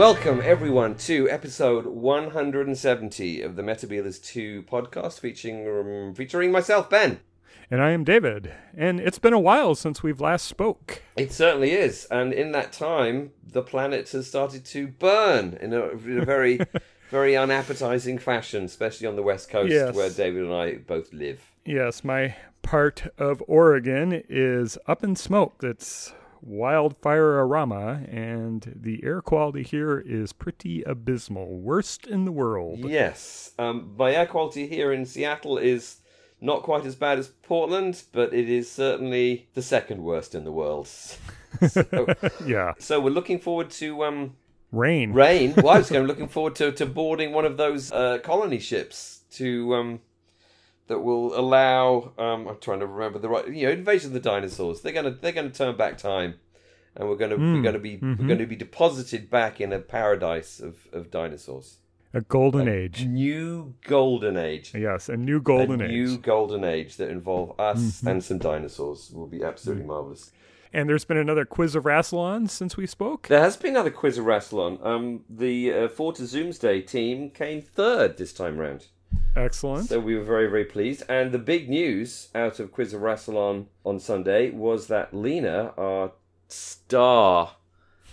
Welcome everyone to episode 170 of the Metabealers 2 podcast featuring um, featuring myself Ben. And I am David. And it's been a while since we've last spoke. It certainly is, and in that time the planet has started to burn in a, in a very very unappetizing fashion, especially on the west coast Yes. where David and I both live. Yes, my part of Oregon is up in smoke. It's wildfire arama, and the air quality here is pretty abysmal. Worst in the world. Yes, um, my air quality here in Seattle is not quite as bad as Portland, but it is certainly the second worst in the world. so, Yeah. so we're looking forward to um, Rain. rain. Well, I was going looking forward to, to boarding one of those uh, colony ships to um, that will allow. Um, I'm trying to remember the right. You know, invasion of the dinosaurs. They're gonna they're gonna turn back time, and we're gonna we're gonna be we're going to be deposited back in a paradise of, of dinosaurs. A golden age. New golden age. Yes, a new golden age. a age. new golden age that involve us and some dinosaurs will be absolutely marvelous. And there's been another quiz of Rassilon since we spoke. There has been another quiz of Rassilon. Um, the uh, Forta Zoomsday team came third this time round. Excellent. So we were very, very pleased. And the big news out of Quiz of Rassilon on Sunday was that Lena, our star,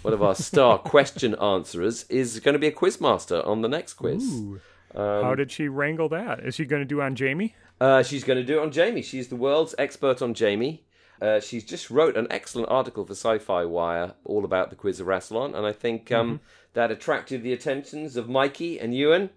one of our star question answerers, is going to be a quiz master on the next quiz. Ooh. How did she wrangle that? Is she going to do on Jamie? Uh, she's going to do it on Jamie. She's the world's expert on Jamie. Uh, she's just wrote an excellent article for Sci-Fi Wire all about the quiz of Rassilon, and I think um, that attracted the attentions of Mikey and Ewan.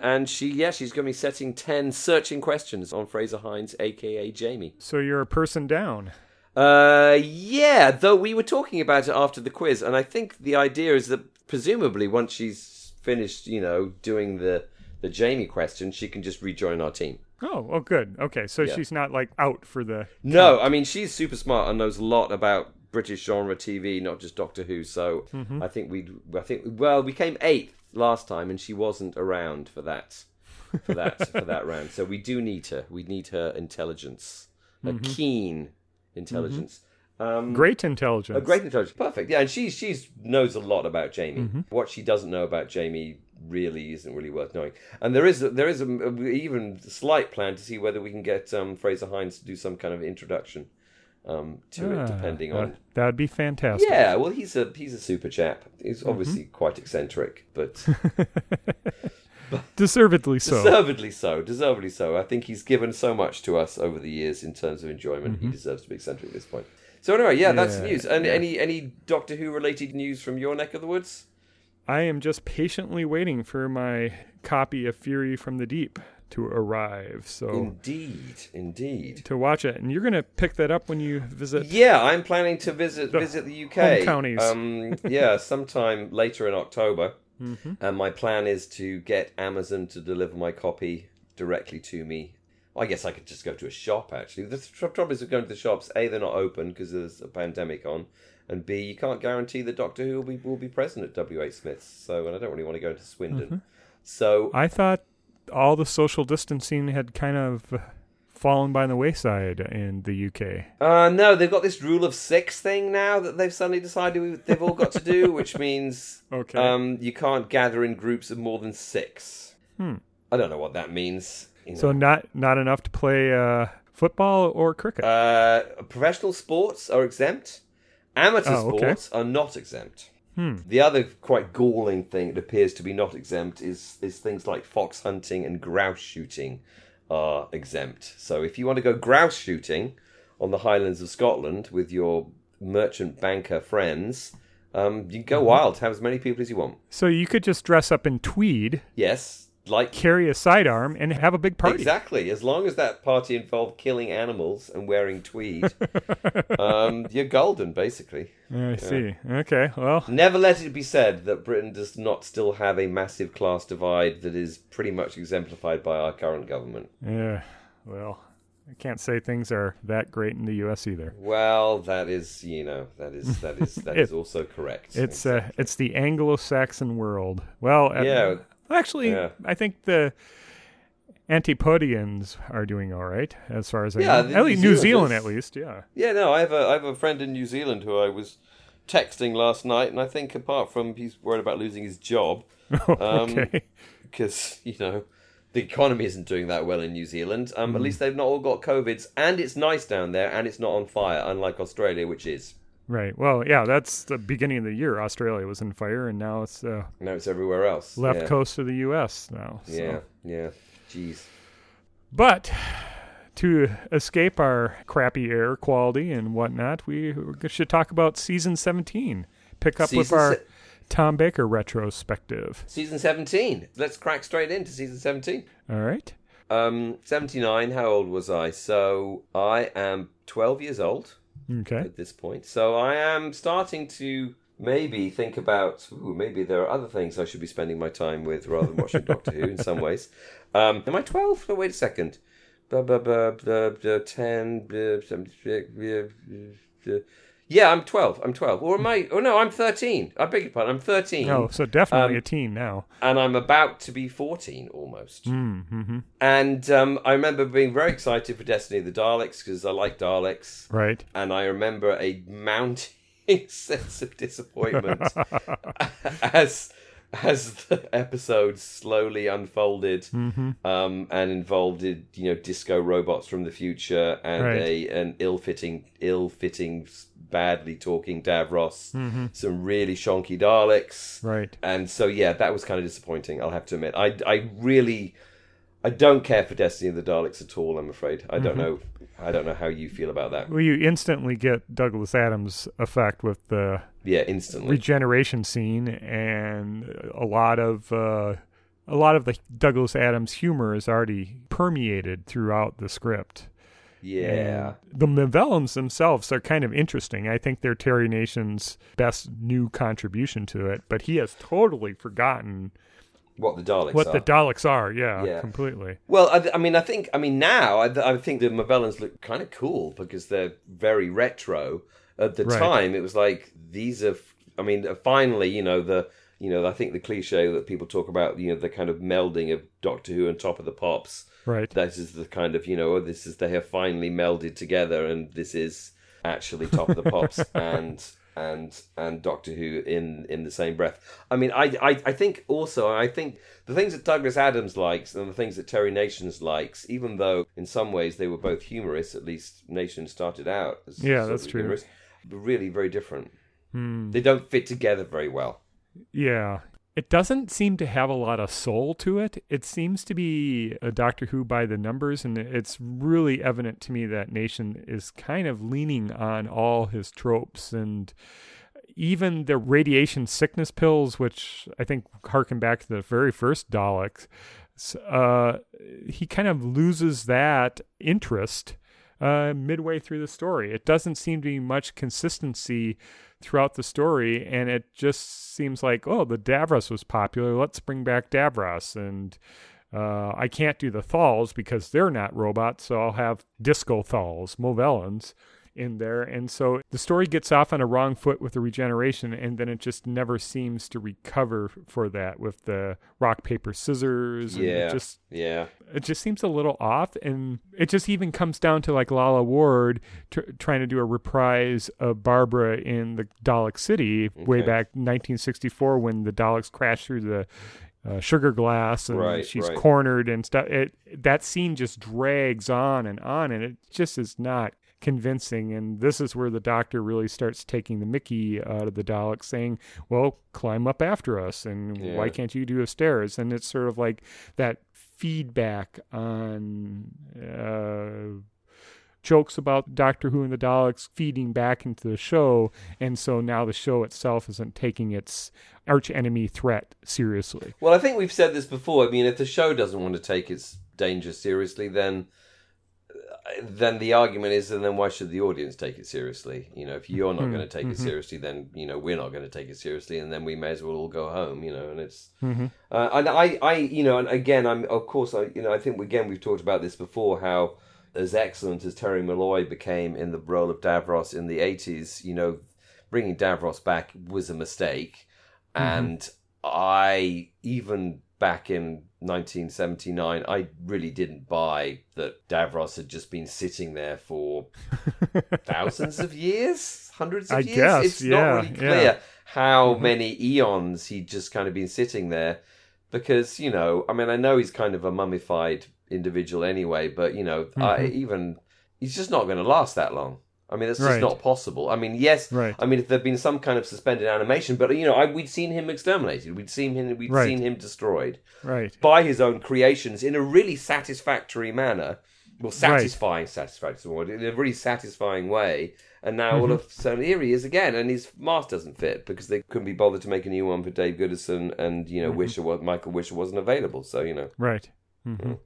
And she, yeah, she's going to be setting ten searching questions on Frazer Hines, aka Jamie. So you're a person down. Uh, yeah. Though we were talking about it after the quiz, and I think the idea is that presumably once she's finished, you know, doing the the Jamie question, she can just rejoin our team. Oh, well, good. Okay, so Yeah. she's not like out for the. No, I mean she's super smart and knows a lot about British genre TV, not just Doctor Who. So mm-hmm. I think we, I think, well, we came eighth last time, and she wasn't around for that, for that, for that round. So we do need her. We need her intelligence, a mm-hmm. keen intelligence. Mm-hmm. Um, Great intelligence. a great intelligence, perfect. Yeah, and she she's knows a lot about Jamie. What she doesn't know about Jamie really isn't really worth knowing. And there is a, there is a, a even slight plan to see whether we can get um, Frazer Hines to do some kind of introduction um, to Ah, it, depending uh, on. that'd be fantastic. Yeah, well, he's a he's a super chap. He's Mm-hmm. obviously quite eccentric, but Deservedly so. deservedly so. Deservedly so. I think he's given so much to us over the years in terms of enjoyment. He deserves to be eccentric at this point. So anyway, yeah, that's. Yeah, news. And yeah. any any Doctor Who related news from your neck of the woods? I am just patiently waiting for my copy of Fury from the Deep to arrive. So Indeed, indeed. to watch it, and you're gonna pick that up when you visit. Yeah, I'm planning to visit The visit the UK. counties. Um, yeah, sometime later in October. Mm-hmm. And my plan is to get Amazon to deliver my copy directly to me. I guess I could just go to a shop. Actually, the tr- trouble is with going to the shops. A, they're not open because there's a pandemic on, and B, you can't guarantee that Doctor Who will be will be present at W. H. Smith's. So, and I don't really want to go to Swindon. Mm-hmm. So I thought all the social distancing had kind of fallen by the wayside in the UK. Uh, no, they've got this rule of six thing now that they've suddenly decided they've all got to do, which means Okay. um, you can't gather in groups of more than six. Hmm. I don't know what that means. You So not not enough to play uh, football or cricket. uh, professional sports are exempt. Amateur Oh, okay. sports are not exempt. Hmm. The other quite galling thing that appears to be not exempt is is things like fox hunting and grouse shooting are exempt. So if you want to go grouse shooting on the Highlands of Scotland with your merchant banker friends, um, you can go wild, have as many people as you want. So you could just dress up in tweed, Yes, like carry a sidearm, and have a big party. exactly. As long as that party involved killing animals and wearing tweed, um, you're golden, basically. I see. Okay. Well, Never let it be said that Britain does not still have a massive class divide that is pretty much exemplified by our current government. yeah. Well, I can't say things are that great in the U.S. either. Well, that is, you know, that is that is that is also correct. It's uh, it's the Anglo-Saxon world. Well, uh, Actually, Yeah. I think the Antipodians are doing all right as far as I Yeah, know. At least New Zealand, at least. Yeah. yeah, no, I have a I have a friend in New Zealand who I was texting last night, and I think apart from he's worried about losing his job, okay. because you know the economy isn't doing that well in New Zealand. Um, At least they've not all got covids, and it's nice down there, and it's not on fire, unlike Australia, which is. Right. Well, yeah, that's the beginning of the year. Australia was in fire, and now it's uh, Now it's everywhere else. left yeah. coast of the U.S. now. so. Yeah, yeah. Jeez. But to escape our crappy air quality and whatnot, we should talk about season 17. Pick up with our se- Tom Baker retrospective. Season 17. Let's crack straight into season 17. All right. Um, 79, how old was I? So I am 12 years old Okay. at this point. So I am starting to maybe think about, ooh, maybe there are other things I should be spending my time with rather than watching Doctor Who in some ways. Um, am I 12? Oh, wait a second. Blah, blah, blah, blah, blah, 10, blah, some- blah, blah, blah. Yeah, I'm 12. I'm 12. Or am I? Oh, no, I'm 13. I beg your pardon. I'm 13. Oh, so definitely Um, a teen now. and I'm about to be 14 almost. Mm-hmm. And um, I remember being very excited for Destiny of the Daleks because I like Daleks. Right. And I remember a mounting sense of disappointment as as the episodes slowly unfolded mm-hmm. um, and involved you know disco robots from the future and Right. a an ill-fitting ill-fitting badly talking Davros mm-hmm. some really shonky Daleks Right. and so yeah, that was kind of disappointing. I'll have to admit. I I really I don't care for Destiny of the Daleks at all. I'm afraid. I don't mm-hmm. know. I don't know how you feel about that. Well, you instantly get Douglas Adams' effect with the Yeah, instantly. regeneration scene, and a lot of uh, a lot of the Douglas Adams humor is already permeated throughout the script. Yeah. And the Movellans themselves are kind of interesting. I think they're Terry Nation's best new contribution to it, but he has totally forgotten What the Daleks what are. the Daleks are. Yeah, Yeah. completely. Well, I, I mean, I think, I mean, now I, I think the Movellans look kind of cool because they're very retro. At the Right. time, it was like these are. I mean, uh, finally, you know the. You know, I think the cliche that people talk about, you know, the kind of melding of Doctor Who and Top of the Pops. Right. That is the kind of, you know, this is they have finally melded together, and this is actually Top of the Pops and and and Doctor Who in in the same breath. I mean, I, I I think also I think the things that Douglas Adams likes and the things that Terry Nations likes, even though in some ways they were both humorous, at least Nation started out as Yeah, that's true. humorous, but really very different. Hmm. They don't fit together very well. Yeah. It doesn't seem to have a lot of soul to it. It seems to be a Doctor Who by the numbers, and it's really evident to me that Nation is kind of leaning on all his tropes and even the radiation sickness pills, which I think harken back to the very first Daleks. Uh, he kind of loses that interest uh, midway through the story. It doesn't seem to be much consistency throughout the story, and it just seems like, oh, the Davros was popular. Let's bring back Davros, and uh, I can't do the Thals because they're not robots, so I'll have Disco Thals, Movellans, in there. And so the story gets off on a wrong foot with the regeneration, and then it just never seems to recover for that with the rock paper scissors. and Yeah. it just Yeah, it just seems a little off and it just even comes down to like Lalla Ward tr- trying to do a reprise of barbara in the dalek city way back 1964 when the daleks crashed through the uh, sugar glass and Right, she's right. cornered and stuff it that scene just drags on and on and it just is not convincing and this is where the doctor really starts taking the mickey out of the daleks saying well climb up after us and why can't you do a stairs and it's sort of like that feedback on uh, jokes about Doctor Who and the Daleks feeding back into the show, and so now the show itself isn't taking its arch enemy threat seriously. Well, I think we've said this before. I mean, if the show doesn't want to take its danger seriously, then then the argument is, and then why should the audience take it seriously? You know, if you're not going to take it seriously, then you know we're not going to take it seriously, and then we may as well all go home. You know, and it's Mm-hmm. uh, and I, I, you know, and again, I'm of course, I, you know, I think again we've talked about this before how as excellent as Terry Molloy became in the role of Davros in the '80s, you know, bringing Davros back was a mistake, and I even back in 1979, I really didn't buy that Davros had just been sitting there for thousands of years, hundreds of I years. guess, it's yeah, not really clear yeah. how many eons he'd just kind of been sitting there. Because, you know, I mean, I know he's kind of a mummified individual anyway, but, you know, Mm-hmm. even he's just not going to last that long. I mean, that's just Right. not possible. I mean, yes, Right. I mean, if there'd been some kind of suspended animation, but you know, I, we'd seen him exterminated, we'd seen him, we'd Right. seen him destroyed Right. by his own creations in a really satisfactory manner. Well, satisfying, satisfactory, in a really satisfying way. And now all mm-hmm. of a sudden, here he is again, and his mask doesn't fit because they couldn't be bothered to make a new one for Dave Gooderson, and you know, mm-hmm. Wisher, was, Michael Wisher wasn't available. So you know, Right. Mm-hmm. Yeah,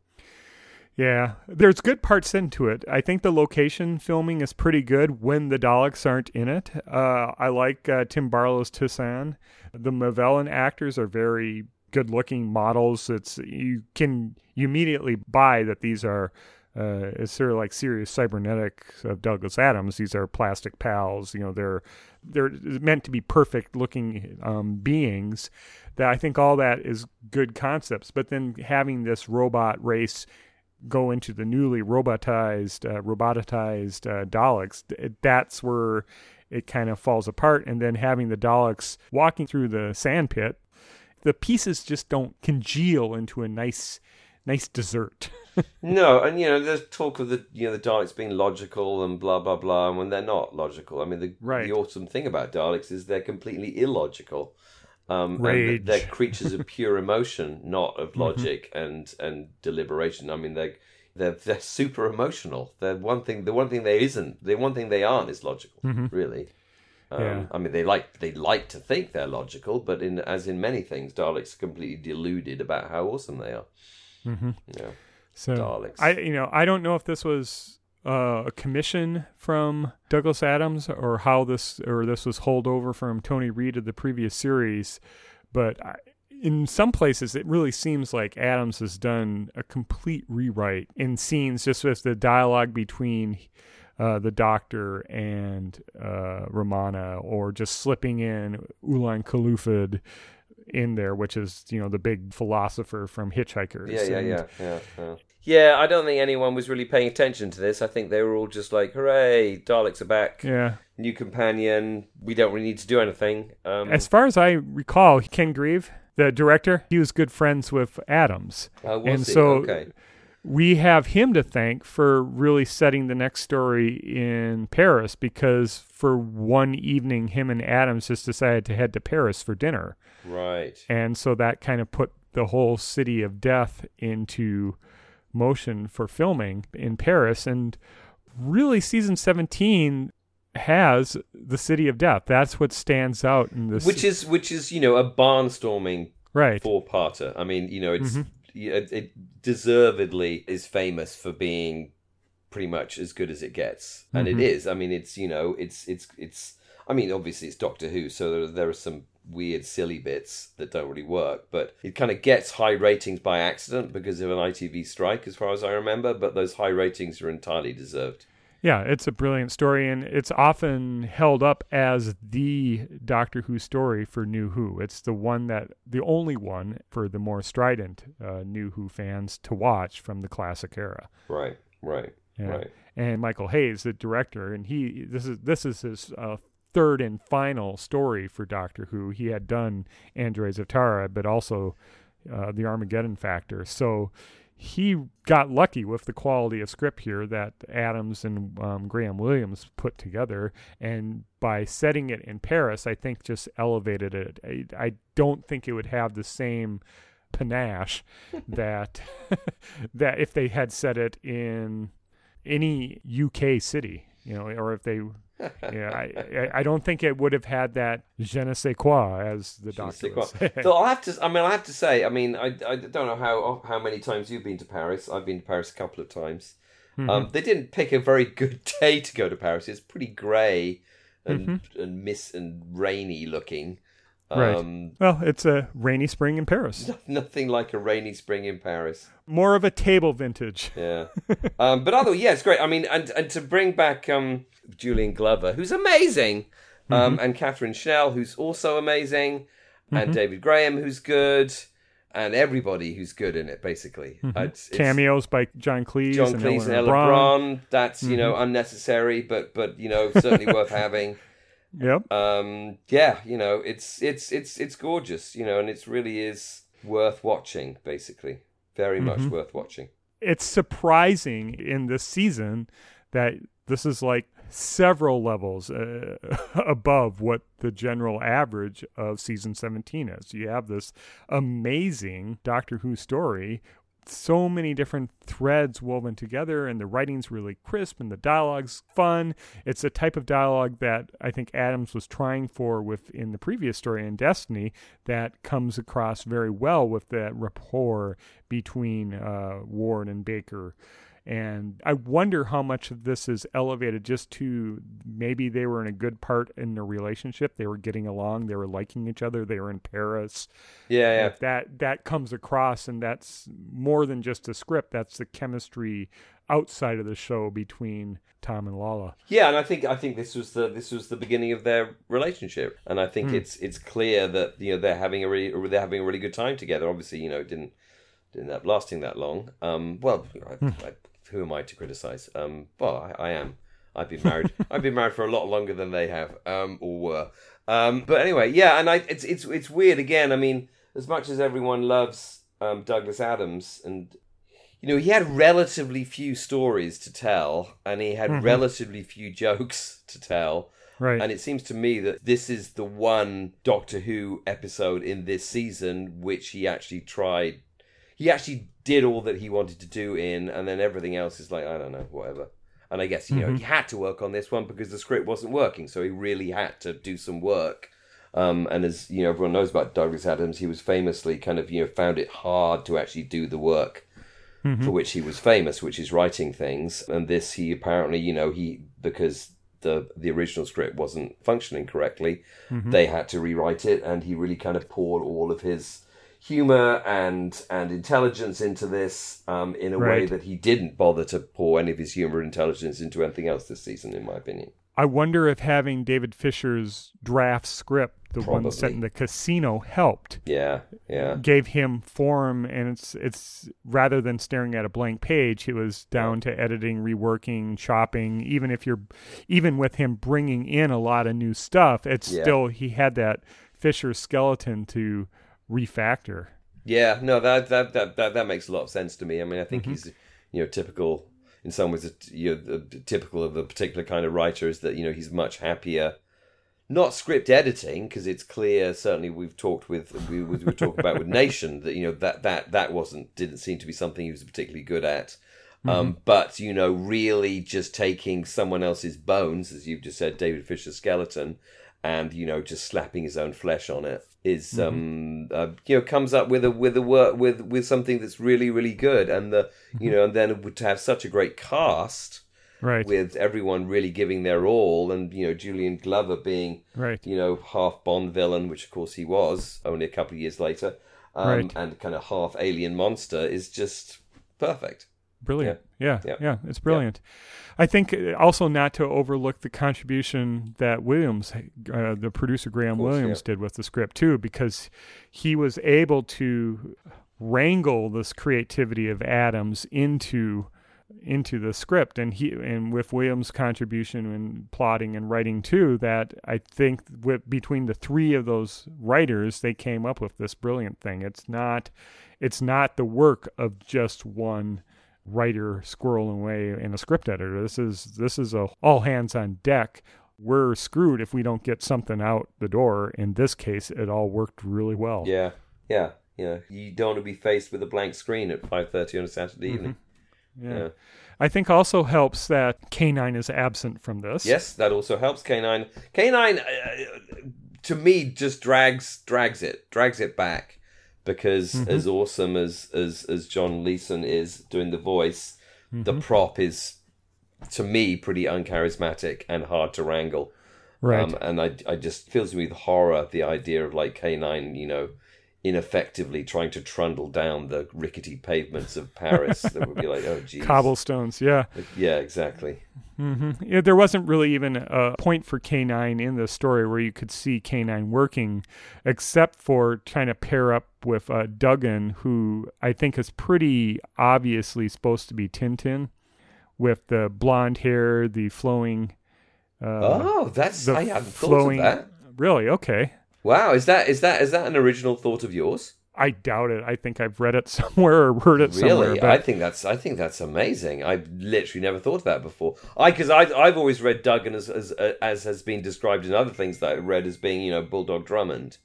there's good parts into it. I think the location filming is pretty good when the Daleks aren't in it. Uh, I like uh, Tim Barlow's Tyssan. The Movellan actors are very good-looking models. It's you can you immediately buy that these are. Uh, it's sort of like Sirius Cybernetics of Douglas Adams. These are plastic pals. You know, they're they're meant to be perfect-looking um, beings. That I think all that is good concepts. But then having this robot race go into the newly robotized, uh, robotized uh, Daleks, that's where it kind of falls apart. And then having the Daleks walking through the sand pit, the pieces just don't congeal into a nice, nice dessert. no, and you know, there's talk of the you know the Daleks being logical and blah blah blah, and when they're not logical. I mean, the Right. the awesome thing about Daleks is they're completely illogical. Um, Rage. And they're creatures of pure emotion, not Mm-hmm. of logic and and deliberation. I mean, they they're they're super emotional. They're one thing. The one thing they isn't. The one thing they aren't is logical. Really. Um, Mm-hmm. Yeah. I mean, they like they like to think they're logical, but in as in many things, Daleks are completely deluded about how awesome they are. mm-hmm. Yeah. So Daleks. I, you know, I don't know if this was uh, a commission from Douglas Adams or how this or this was holdover from Tony Read of the previous series, but I, in some places it really seems like Adams has done a complete rewrite in scenes just with the dialogue between. Uh, the doctor and uh, Romana, or just slipping in Oolon Colluphid in there, which is you know the big philosopher from Hitchhikers. Yeah, yeah, and- yeah, yeah, yeah. Yeah, I don't think anyone was really paying attention to this. I think they were all just like, "Hooray, Daleks are back! yeah. New companion. We don't really need to do anything." Um, As far as I recall, Ken Grieve, the director, he was good friends with Adams. was and he? so okay, we have him to thank for really setting the next story in Paris because for one evening, him and Adams just decided to head to Paris for dinner. right. And so that kind of put the whole city of death into motion for filming in Paris. And really, season 17 has the city of death. That's what stands out in this. Which is which is you know a barnstorming right. four parter. I mean, you know, it's Mhm. it, it deservedly is famous for being pretty much as good as it gets, and Mhm. it is. I mean, it's you know, it's it's it's. I mean, obviously, it's Doctor Who, so there, there are some weird, silly bits that don't really work, but it kind of gets high ratings by accident because of an ITV strike, as far as I remember. But those high ratings are entirely deserved. Yeah, it's a brilliant story, and it's often held up as the Doctor Who story for New Who. It's the one that, the only one for the more strident uh, New Who fans to watch from the classic era. Right, right, Yeah. right. And Michael Hayes, the director, and he this is this is his uh, third and final story for Doctor Who. He had done Androids of Tara, but also uh, the Armageddon Factor. So he got lucky with the quality of script here that Adams and um, Graham Williams put together, and by setting it in Paris, I think just elevated it. I, I don't think it would have the same panache that that if they had set it in any UK city, you know, or if they, yeah, I, I, don't think it would have had that je ne sais quoi, as the doctor would quoi. say. So I'll have to. I mean, I have to say. I mean, I, I don't know how how many times you've been to Paris. I've been to Paris a couple of times. Mm-hmm. Um, they didn't pick a very good day to go to Paris. It's pretty grey and and mist and rainy looking. Mm-hmm. Right. Um, Well, it's a rainy spring in Paris. nothing like a rainy spring in Paris. More of a table vintage. Yeah. um, but other, yeah, it's great. I mean, and and to bring back um, Julian Glover, who's amazing, um, and Catherine Schell, who's also amazing, and David Graham, who's good, and everybody who's good in it, basically. Mhm. It's- it's- Cameos by John Cleese, John Cleese and Ella Ella Bron. Bron. That's you know unnecessary, but but you know certainly worth having. Yep. Um, yeah, you know it's it's it's it's gorgeous, you know, and it's really is worth watching. Basically, very much Mhm. worth watching. It's surprising in this season that this is like several levels uh, above what the general average of season 17 is. You have this amazing Doctor Who story so many different threads woven together and the writing's really crisp and the dialogue's fun. It's a type of dialogue that i think adams was trying for with in the previous story in destiny that comes across very well with that rapport between uh, ward and baker and I wonder how much of this is elevated just to maybe they were in a good part in their relationship. They were getting along. They were liking each other. They were in Paris. Yeah, yeah. That that comes across, and that's more than just a script. That's the chemistry outside of the show between Tom and Lalla. Yeah, and I think I think this was the this was the beginning of their relationship, and I think Hmm. it's it's clear that you know they're having a really they're having a really good time together. Obviously, you know, it didn't didn't end up lasting that long. Um, well, I, Hmm. I, who am I to criticize? Um, well, I, I am. I've been married. I've been married for a lot longer than they have, um, or were. Um, but anyway, yeah, and I, it's it's it's weird. Again, I mean, as much as everyone loves um, Douglas Adams, and you know, he had relatively few stories to tell, and he had Mhm. relatively few jokes to tell. Right. And it seems to me that this is the one Doctor Who episode in this season which he actually tried. He actually did all that he wanted to do in, and then everything else is like, I don't know, whatever. And I guess, you know, Mhm. he had to work on this one because the script wasn't working, so he really had to do some work. Um, and as, you know, everyone knows about Douglas Adams, he was famously kind of, you know, found it hard to actually do the work Mhm. for which he was famous, which is writing things. And this, he apparently, you know, he because the the original script wasn't functioning correctly, Mhm. they had to rewrite it, and he really kind of poured all of his humor and and intelligence into this um, in a way that he didn't bother to pour any of his humor and intelligence into anything else this season, in my opinion. I wonder if having David Fisher's draft script, the one set in the casino, helped. Yeah, yeah, gave him form and it's it's rather than staring at a blank page it was down to editing reworking chopping even if you're even with him bringing in a lot of new stuff it's Yeah. still he had that fisher skeleton to refactor yeah. No, that that that that, that makes a lot of sense to me. I mean, I think Mhm. he's you know typical in some ways. You know, typical of a particular kind of writer is that you know he's much happier. Not script editing because it's clear. Certainly, we've talked with we we were talking about with Nation that you know that that that wasn't didn't seem to be something he was particularly good at. Um, but you know, really just taking someone else's bones, as you've just said, David Fisher's skeleton, and you know, just slapping his own flesh on it is um uh, you know comes up with a with a work with with something that's really really good, and the you know, and then would have such a great cast right. with everyone really giving their all, and you know, Julian Glover being right. you know, half Bond villain, which of course he was only a couple of years later, um, Right. and kind of half alien monster is just perfect. Brilliant. Yeah. Yeah, Yeah. it's brilliant. I think uh, also not to overlook the contribution that williams uh, the producer graham course, williams did with the script too because he was able to wrangle this creativity of adams into into the script. And he and with williams contribution in plotting and writing too that i think with between the three of those writers they came up with this brilliant thing. It's not it's not the work of just one writer squirreling away in a script editor this is this is a all hands on deck we're screwed if we don't get something out the door in this case it all worked really well Yeah, yeah, yeah. You don't want to be faced with a blank screen at five thirty on a Saturday evening. yeah. Yeah. I think also helps that K9 is absent from this. Yes, that also helps. K nine, K nine, uh, to me just drags drags it drags it back because Mhm. as awesome as as as John Leeson is doing the voice, the Mhm. prop is to me pretty uncharismatic and hard to wrangle. right. Um, and I, I just fills me with horror the idea of like K9, you know, ineffectively trying to trundle down the rickety pavements of Paris. that would be like, oh, geez. Cobblestones, yeah. Yeah, exactly. Hmm Yeah, there wasn't really even a point for K9 in the story where you could see K9 working, except for trying to pair up with uh, Duggan, who I think is pretty obviously supposed to be Tintin, with the blonde hair, the flowing. Uh, oh, that's I hadn't flowing. thought of that. Really? Okay. Wow, is that is that is that an original thought of yours? I doubt it. I think I've read it somewhere or heard it somewhere. Really, But I think that's I think that's amazing. I literally never thought of that before. I because I I've always read Duggan as as as has been described in other things that I read as being you know Bulldog Drummond.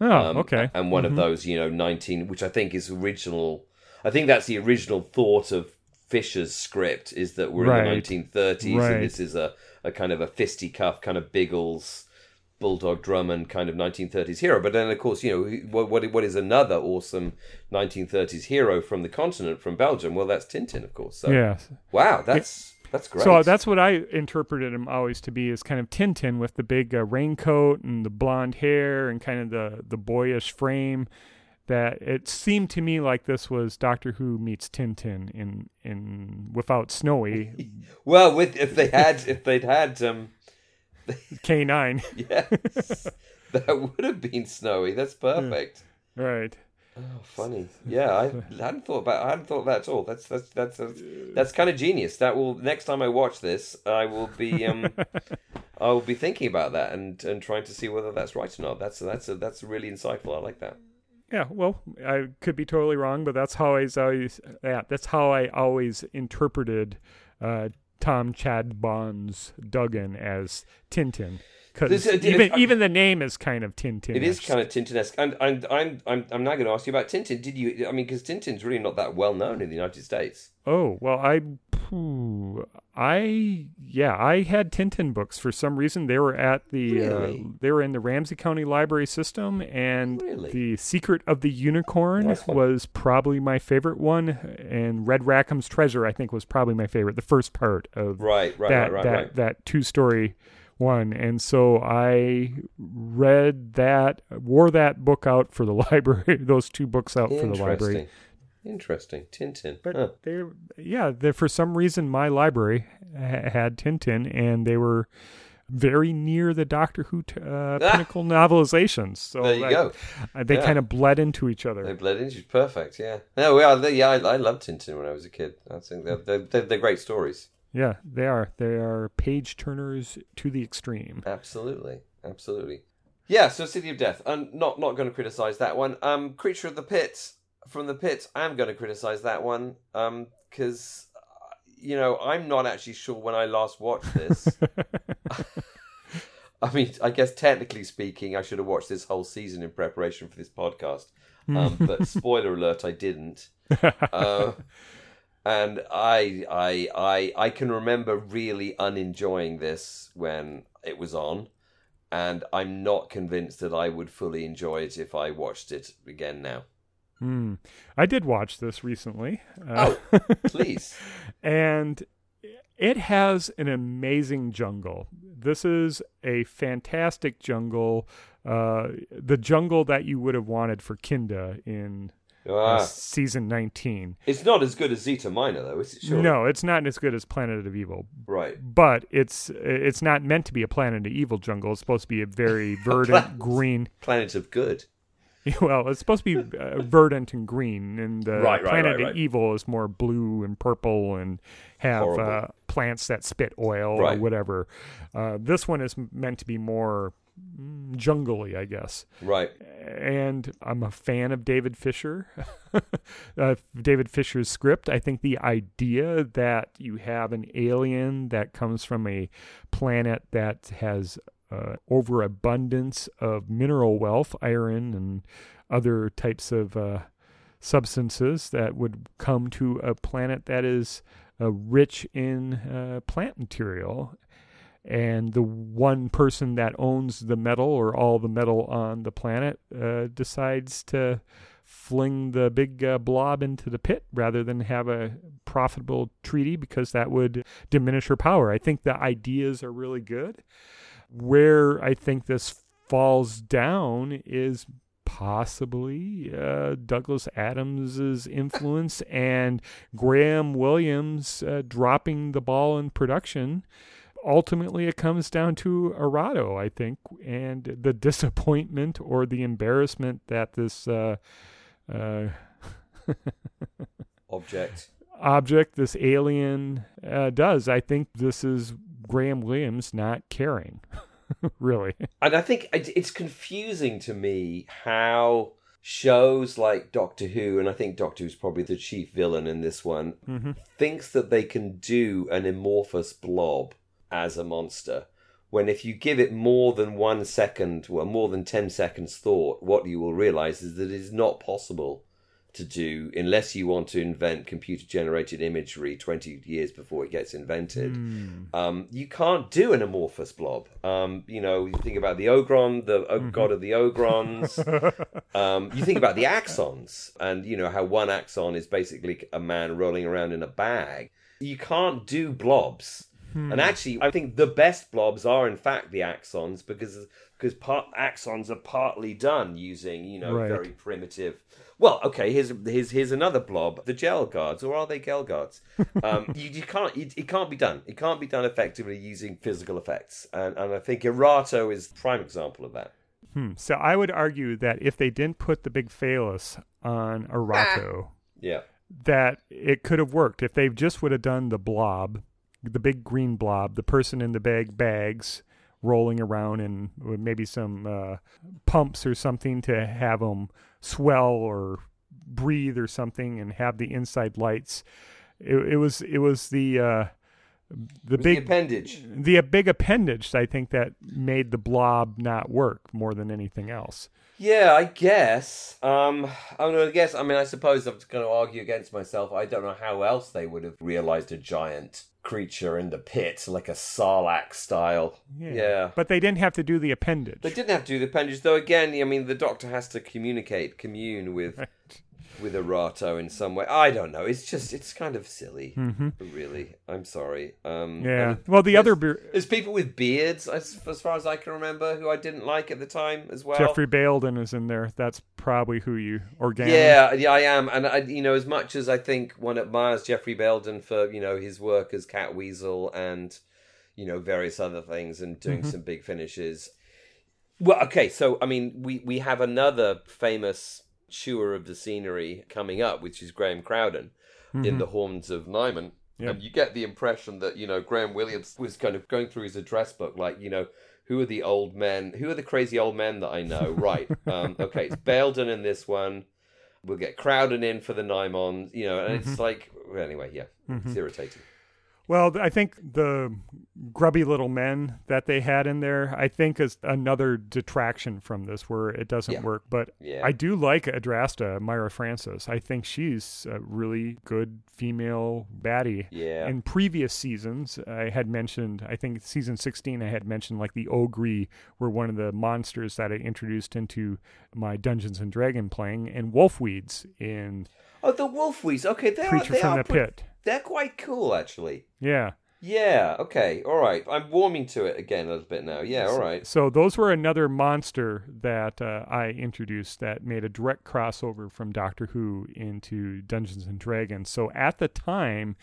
oh, Um, okay. And one Mhm. of those, you know, 19, which I think is original. I think that's the original thought of Fisher's script is that we're Right. in the 1930s Right. and this is a, a kind of a fisticuff kind of Biggles, Bulldog Drummond kind of 1930s hero. But then, of course, you know, what, what, what is another awesome 1930s hero from the continent, from Belgium? Well, that's Tintin, of course. So, yeah. wow, that's that's great. So that's what I interpreted him always to be is kind of Tintin with the big uh, raincoat and the blonde hair and kind of the the boyish frame. That it seemed to me like this was Doctor Who meets Tintin in in without Snowy well, with if they had if they'd had um K nine. yes, that would have been snowy. That's perfect. right. Oh, funny. Yeah, I hadn't thought about. I hadn't thought of that at all. That's that's that's that's, that's kind of genius. That will next time I watch this, I will be um, I will be thinking about that and and trying to see whether that's right or not. That's that's a, that's really insightful. I like that. Yeah, well, I could be totally wrong, but that's how I always yeah, that's how I always interpreted uh, Tom Chadbon's Duggan as Tintin. Because even I- even the name is kind of Tintin. It is kind of Tintin-esque, and, and I'm I'm I'm now going to ask you about Tintin. Did you? I mean, because Tintin's really not that well known in the United States. Oh well, I, phew, I yeah, I had Tintin books for some reason. They were at the Really? uh, they were in the Ramsey County Library System, and Really? the Secret of the Unicorn Nice was probably my favorite one, and Red Rackham's Treasure I think was probably my favorite. The first part of Right, right, that right, that right. that two story one, and so I read that, wore that book out for the library. Those two books out for the library. Interesting. Tintin. But Huh. they, yeah, they, for some reason, my library ha- had Tintin, and they were very near the Doctor Who t- uh, Ah! pinnacle novelizations. So There you go. uh, they Yeah. kind of bled into each other. They bled into each perfect. Yeah. No, yeah, they, yeah. I, I loved Tintin when I was a kid. I think they're they're, they're, they're great stories. Yeah, they are. They are page turners to the extreme. Absolutely, absolutely. Yeah. So City of Death. I'm not not going to criticize that one. Um, Creature of the Pit from the Pit. I'm going to criticize that one. Um, because you know I'm not actually sure when I last watched this. I mean, I guess technically speaking, I should have watched this whole season in preparation for this podcast. Um, but spoiler alert, I didn't. Uh, and I, I, I, I can remember really unenjoying this when it was on, and I'm not convinced that I would fully enjoy it if I watched it again now. Hmm. I did watch this recently. Uh, Oh, please. and it has an amazing jungle. This is a fantastic jungle. Uh, the jungle that you would have wanted for Kinda in uh, Ah, season 19. it's not as good as Zeta Minor, though, is it? Sure. No, it's not as good as Planet of Evil, Right. but it's it's not meant to be a Planet of Evil jungle. It's supposed to be a very verdant Planet. green. Planet of Good. Well, it's supposed to be uh, verdant and green, and uh, Right, right, Planet right, of. Evil is more blue and purple and have uh, plants that spit oil or whatever. Uh, this one is meant to be more mm, jungly, I guess. Right. And I'm a fan of David Fisher, uh, David Fisher's script. I think the idea that you have an alien that comes from a planet that has uh, overabundance of mineral wealth, iron and other types of uh, substances that would come to a planet that is uh, rich in uh, plant material. And the one person that owns the metal or all the metal on the planet uh, decides to fling the big uh, blob into the pit rather than have a profitable treaty because that would diminish her power. I think the ideas are really good. Where I think this falls down is possibly uh, Douglas Adams's influence and Graham Williams uh, dropping the ball in production. Ultimately, it comes down to Erato, I think, and the disappointment or the embarrassment that this uh, uh, Object. object, this alien, uh, does. I think this is Graham Williams not caring, really. And I think it's confusing to me how shows like Doctor Who, and I think Doctor Who's probably the chief villain in this one, Mm-hmm. thinks that they can do an amorphous blob as a monster. When if you give it more than one second, well, more than 10 seconds thought, what you will realize is that it is not possible to do unless you want to invent computer generated imagery 20 years before it gets invented. Um, you can't do an amorphous blob. Um, you know, you think about the Ogron, the o- god of the Ogrons. um, you think about the axons, and you know how one axon is basically a man rolling around in a bag. You can't do blobs. And actually, I think the best blobs are in fact the axons because because part axons are partly done using you know Right. very primitive. Well, okay, here's here's here's another blob. The gel guards, or are they gel guards? Um, you, you can't it, it can't be done. It can't be done effectively using physical effects, and and I think Erato is prime example of that. Hmm. So I would argue that if they didn't put the big phallus on Erato, Yeah, that it could have worked. If they just would have done the blob, the big green blob, the person in the bag bags rolling around and maybe some uh, pumps or something to have them swell or breathe or something and have the inside lights. It, it was it was the uh, the was the big appendage. the big appendage I think that made the blob not work more than anything else. Yeah, I guess. Um, I mean, I guess. I mean, I suppose I'm going to argue against myself. I don't know how else they would have realized a giant creature in the pit, like a Sarlacc style. Yeah. But they didn't have to do the appendage. They didn't have to do the appendage, though. Again, I mean, the Doctor has to communicate, commune with with Erato in some way. I don't know. It's just, it's kind of silly, really. I'm sorry. Um, Mm-hmm. Yeah. Well, the other beer, there's people with beards, as, as far as I can remember, who I didn't like at the time as well. Geoffrey Bayldon is in there. That's probably who you organic. Yeah, yeah, I am, and I, you know, as much as I think one admires Geoffrey Bayldon for you know his work as Catweazle and you know various other things and doing some big finishes. Well, okay, so I mean, we we have another famous chewer of the scenery coming up, which is Graham Crowden in mm-hmm. the Horns of Nimon. Yep. And you get the impression that, you know, Graham Williams was kind of going through his address book, like, you know, who are the old men? Who are the crazy old men that I know? right. Um, okay, it's Bayldon in this one. We'll get Crowden in for the Nimon, you know, and it's mm-hmm. like, anyway, yeah, mm-hmm. it's irritating. Well, I think the grubby little men that they had in there, I think, is another detraction from this where it doesn't Yeah. work. But Yeah. I do like Adrasta, Myra Frances. I think she's a really good female baddie. Yeah. In previous seasons, I had mentioned, I think season 16, I had mentioned like the Ogri were one of the monsters that I introduced into my Dungeons and Dragon playing, and Wolfweeds in Oh, the Wolfweeds. Okay, they're, Creature they from are the pre- Pit. They're quite cool, actually. Yeah. Yeah, okay, all right. I'm warming to it again a little bit now. Yeah, all right. So those were another monster that uh, I introduced that made a direct crossover from Doctor Who into Dungeons and Dragons. So at the time,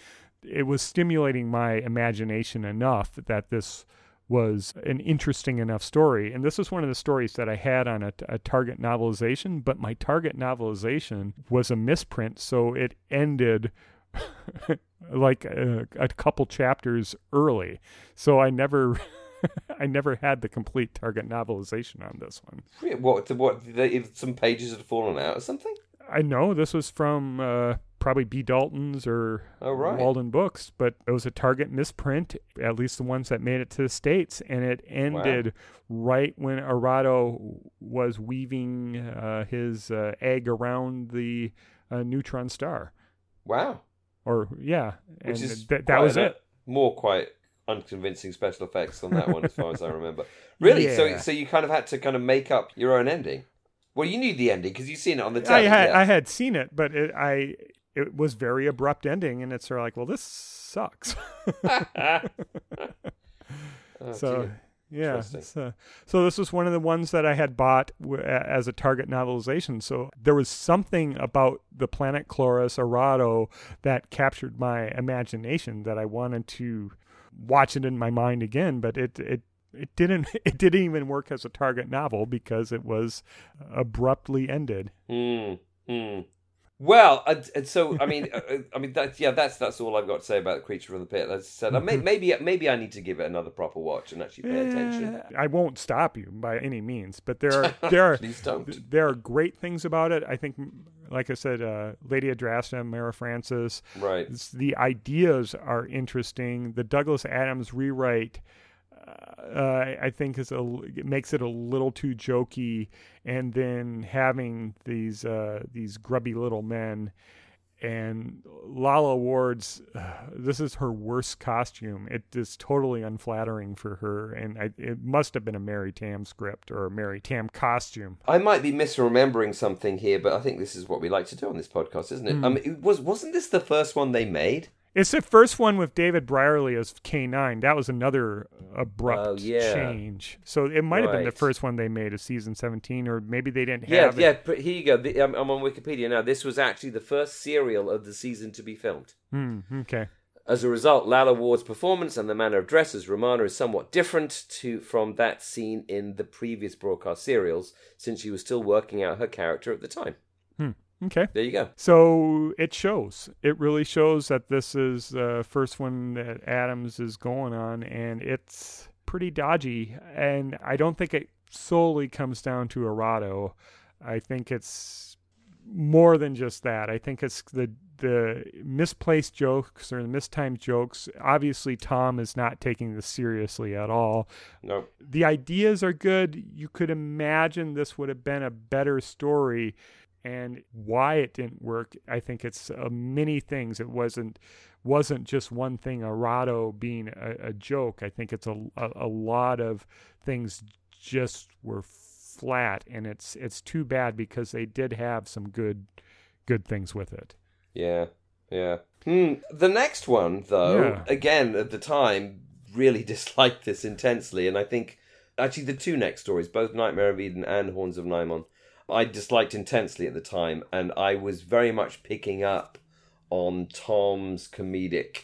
it was stimulating my imagination enough that this was an interesting enough story. And this was one of the stories that I had on a, a target novelization, but my target novelization was a misprint, so it ended like a, a couple chapters early. So I never I never had the complete target novelization on this one. What? What? They, if some pages had fallen out or something? I know this was from uh, probably B. Dalton's or Oh, right. Walden Books, but it was a Target misprint, at least the ones that made it to the States, and it ended right when Erato was weaving uh, his uh, egg around the uh, neutron star. Wow. Or, yeah. Which and is th- that was a- it. More quite unconvincing special effects on that one, as far as I remember. Really? So, Yeah. so you kind of had to kind of make up your own ending. Well, you knew the ending because you've seen it on the I had yeah. I had seen it, but it, I it was very abrupt ending, and it's sort of like, well, this sucks. Oh, so dear. Yeah. So, so this was one of the ones that I had bought w- as a target novelization. So there was something about the planet Chloris Erato that captured my imagination that I wanted to watch it in my mind again, but it it it didn't it didn't even work as a target novel because it was abruptly ended. Mm, mm. Well, and, and so I mean, uh, uh, I mean that's yeah, that's that's all I've got to say about the creature from the pit. As I said, uh, may, maybe maybe I need to give it another proper watch and actually pay attention. Eh, I won't stop you by any means, but there are there are there are great things about it. I think, like I said, uh, Lady Adrasta, Myra Frances, Right. the ideas are interesting. The Douglas Adams rewrite, uh, I think, is a it makes it a little too jokey, and then having these uh, these grubby little men. And Lalla Ward's, uh, this is her worst costume. It is totally unflattering for her, and I, it must have been a Mary Tamm script or a Mary Tamm costume. I might be misremembering something here, but I think this is what we like to do on this podcast, isn't it? I mean, it was wasn't this the first one they made? It's the first one with David Brierley as K9. That was another abrupt Oh, yeah. change. So it might have been the first one they made of season 17, or maybe they didn't Yeah, have yeah. here you go. The, I'm, I'm on Wikipedia now. This was actually the first serial of the season to be filmed. Hmm, okay. As a result, Lalla Ward's performance and the manner of dress as Romana is somewhat different to from that seen in the previous broadcast serials, since she was still working out her character at the time. Okay. There you go. So it shows. It really shows that this is the first one that Adams is going on, and it's pretty dodgy. And I don't think it solely comes down to Erato. I think it's more than just that. I think it's the the misplaced jokes or the mistimed jokes. Obviously, Tom is not taking this seriously at all. No. The ideas are good. You could imagine this would have been a better story and why it didn't work i think it's uh, many things it wasn't wasn't just one thing Erato being a, a joke i think it's a, a, a lot of things just were flat and it's it's too bad because they did have some good good things with it Yeah. Yeah. Hmm. The next one, though, Yeah. again at the time, really disliked this intensely, and I think actually the two next stories, both Nightmare of Eden and Horns of Nimon, I disliked intensely at the time, and I was very much picking up on Tom's comedic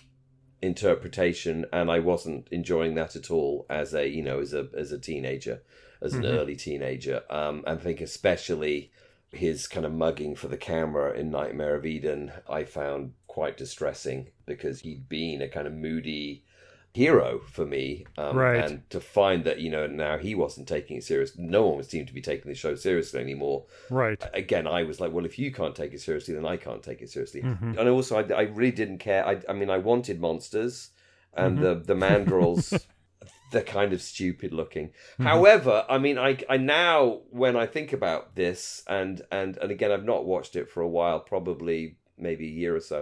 interpretation, and I wasn't enjoying that at all as a you know as a as a teenager, as an Mhm. early teenager. Um, and I think especially his kind of mugging for the camera in Nightmare of Eden, I found quite distressing because he'd been a kind of moody hero for me. Um, Right. And to find that, you know, now he wasn't taking it serious, no one seemed to be taking the show seriously anymore. right Again, I was like, well, if you can't take it seriously, then I can't take it seriously. Mhm. And also, I, I really didn't care. I, I mean, I wanted monsters and Mhm. the, the mandrels. They're kind of stupid looking. Mhm. However, I mean, I, I now when I think about this, and and and again, I've not watched it for a while, probably maybe a year or so.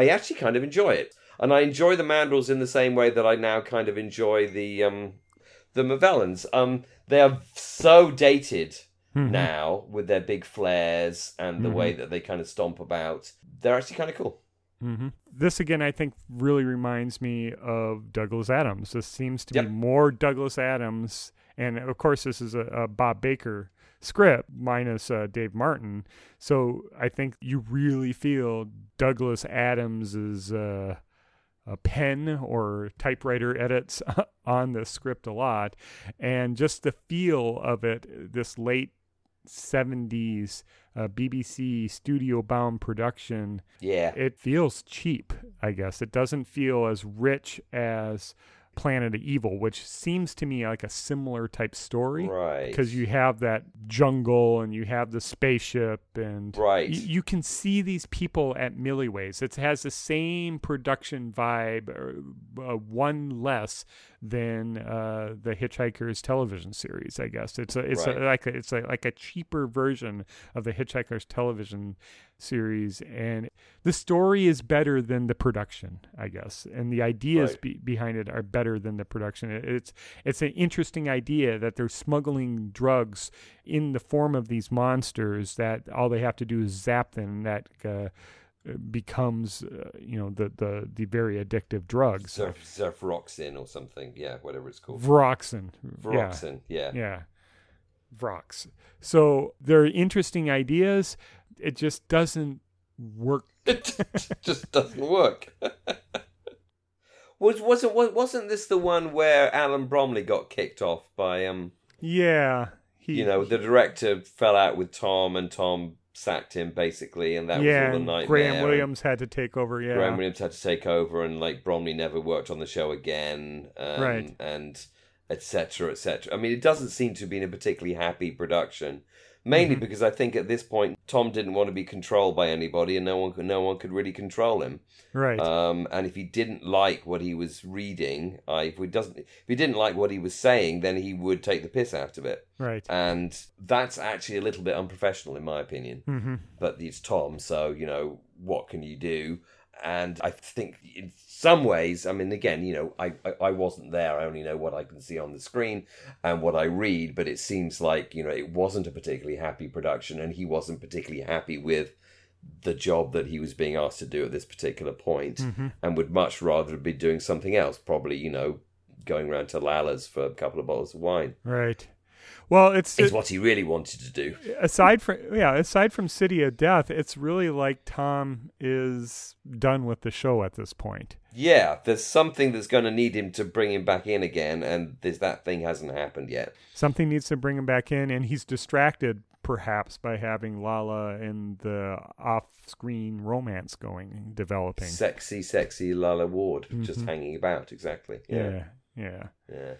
I actually kind of enjoy it, and I enjoy the Mandrels in the same way that I now kind of enjoy the um the Movellans. Um, they are so dated Mhm. now with their big flares and the Mhm. way that they kind of stomp about. They're actually kind of cool. hmm This again, I think, really reminds me of Douglas Adams. This seems to Yep. be more Douglas Adams, and of course, this is a, a Bob Baker script minus uh, Dave Martin. So I think you really feel Douglas Adams's uh, a pen or typewriter edits on the script a lot, and just the feel of it. This late 70s uh, BBC studio bound production Yeah, it feels cheap, I guess. It doesn't feel as rich as Planet of Evil, which seems to me like a similar type story. right. Because you have that jungle and you have the spaceship, and Right. y- you can see these people at milliways. It has the same production vibe, uh, uh, one less than uh, the Hitchhiker's television series. I guess it's a, it's Right. a, like a, it's a, like a cheaper version of the Hitchhiker's television series, and the story is better than the production, I guess, and the ideas Right. be, behind it are better than the production. It- It's it's an interesting idea that they're smuggling drugs in the form of these monsters that all they have to do is zap them. That uh, becomes uh, you know the the the very addictive drugs. Surf, Surfroxin or something. Yeah, whatever it's called. Vroxin. Vroxin. Yeah. Yeah. yeah. Vrox. So they're interesting ideas. It just doesn't work. It just doesn't work. Was wasn't wasn't this the one where Alan Bromley got kicked off by um? Yeah, he, you know the director fell out with Tom, and Tom sacked him basically, and that yeah, was all the nightmare. Graham Williams had to take over. Yeah, Graham Williams had to take over, and like Bromley never worked on the show again. Um, Right. and etc. etc. I mean, it doesn't seem to have been a particularly happy production. Mainly Mhm. because I think at this point Tom didn't want to be controlled by anybody, and no one could, no one could really control him. right. Um, and if he didn't like what he was reading, uh, if he doesn't, if he didn't like what he was saying, then he would take the piss out of it, right. and that's actually a little bit unprofessional in my opinion. hmm But it's Tom, so you know what can you do? And I think in some ways, I mean, again, you know, I, I, I wasn't there. I only know what I can see on the screen and what I read. But it seems like you know it wasn't a particularly happy production, and he wasn't particularly happy with the job that he was being asked to do at this particular point hmm and would much rather be doing something else. Probably, you know, going around to Lalla's for a couple of bottles of wine Right. Well, it's is what he really wanted to do. aside from yeah, aside from City of Death, it's really like Tom is done with the show at this point. Yeah, there's something that's going to need him to bring him back in again, and there's that thing hasn't happened yet. Something needs to bring him back in, and he's distracted perhaps by having Lalla and the off-screen romance going, developing. Sexy, sexy Lalla Ward just Mhm. hanging about. Exactly. Yeah. yeah, yeah. Yeah.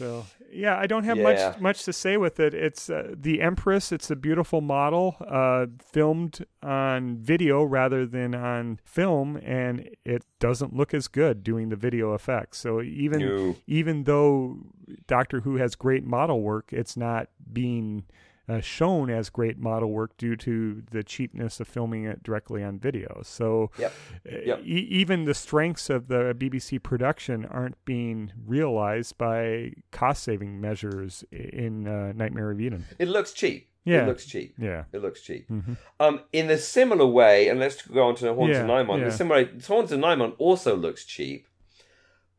So yeah, I don't have Yeah. much much to say with it. It's uh, the Empress. It's a beautiful model, uh, filmed on video rather than on film, and it doesn't look as good doing the video effects. So even No. even though Doctor Who has great model work, it's not being uh, shown as great model work due to the cheapness of filming it directly on video. So Yep. uh, Yep. e- even the strengths of the BBC production aren't being realized by cost saving measures in uh, Nightmare of Eden. It looks cheap. Yeah. It looks cheap. Yeah. It looks cheap. hmm Um, in a similar way, and let's go on to Horns of Yeah, Nimon. In yeah. a similar way, Horns of Nimon also looks cheap,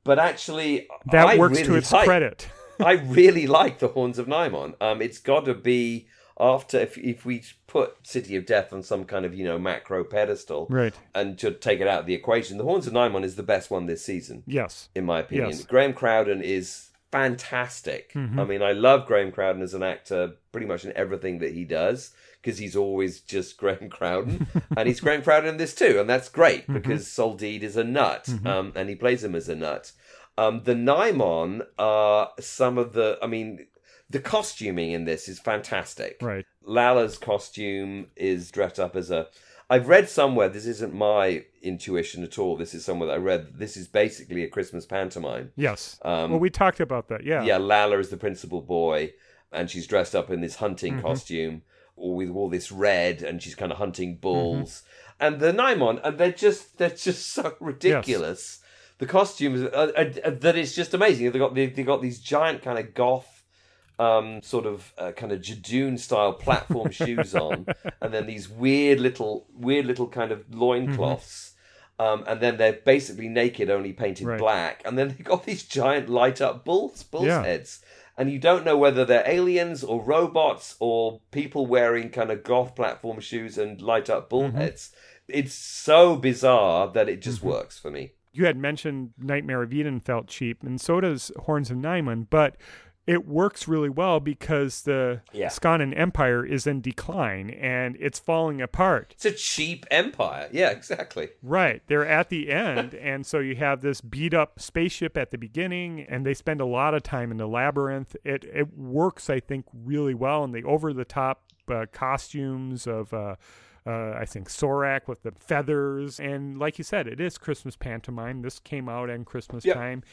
but actually, That I works really to its like- credit. I really like the Horns of Nimon. Um, it's got to be after if if we put City of Death on some kind of you know macro pedestal Right. and to take it out of the equation, the Horns of Nimon is the best one this season, Yes. in my opinion. Yes. Graham Crowden is fantastic. Mhm. I mean, I love Graham Crowden as an actor, pretty much in everything that he does. Because he's always just Graham Crowden, and he's Graham Crowden in this too, and that's great Mm-hmm. because Soldeed is a nut, um, and he plays him as a nut. Um, the Nimon are some of the. I mean, the costuming in this is fantastic. Right. Lalla's costume is dressed up as a. I've read somewhere. This isn't my intuition at all. This is somewhere that I read. This is basically a Christmas pantomime. Yes. Um, well, we talked about that. Yeah. yeah, Lala is the principal boy, and she's dressed up in this hunting Mhm. costume, or with all this red, and she's kind of hunting Mm-hmm. bulls. And the Nimon, and they're just they're just so ridiculous. The costumes are, are, are- that it's just amazing. They got they, they got these giant kind of goth. Um, sort of uh, kind of Judoon style platform shoes on, and then these weird little, weird little kind of loincloths. Um, and then they're basically naked, only painted Right. black. And then they've got these giant light up bulls, bulls Yeah. heads. And you don't know whether they're aliens or robots or people wearing kind of goth platform shoes and light up bull Mm-hmm. heads. It's so bizarre that it just works for me. You had mentioned Nightmare of Eden felt cheap, and so does Horns of Nimon, but it works really well because the Yeah. Skonnan Empire is in decline and it's falling apart. It's a cheap empire. Yeah, exactly. Right. They're at the end, and so you have this beat up spaceship at the beginning, and they spend a lot of time in the labyrinth. It it works, I think, really well, and the over the top uh, costumes of. Uh, uh, I think Sorak with the feathers, and like you said, it is Christmas pantomime. This came out in Christmas Yep. time.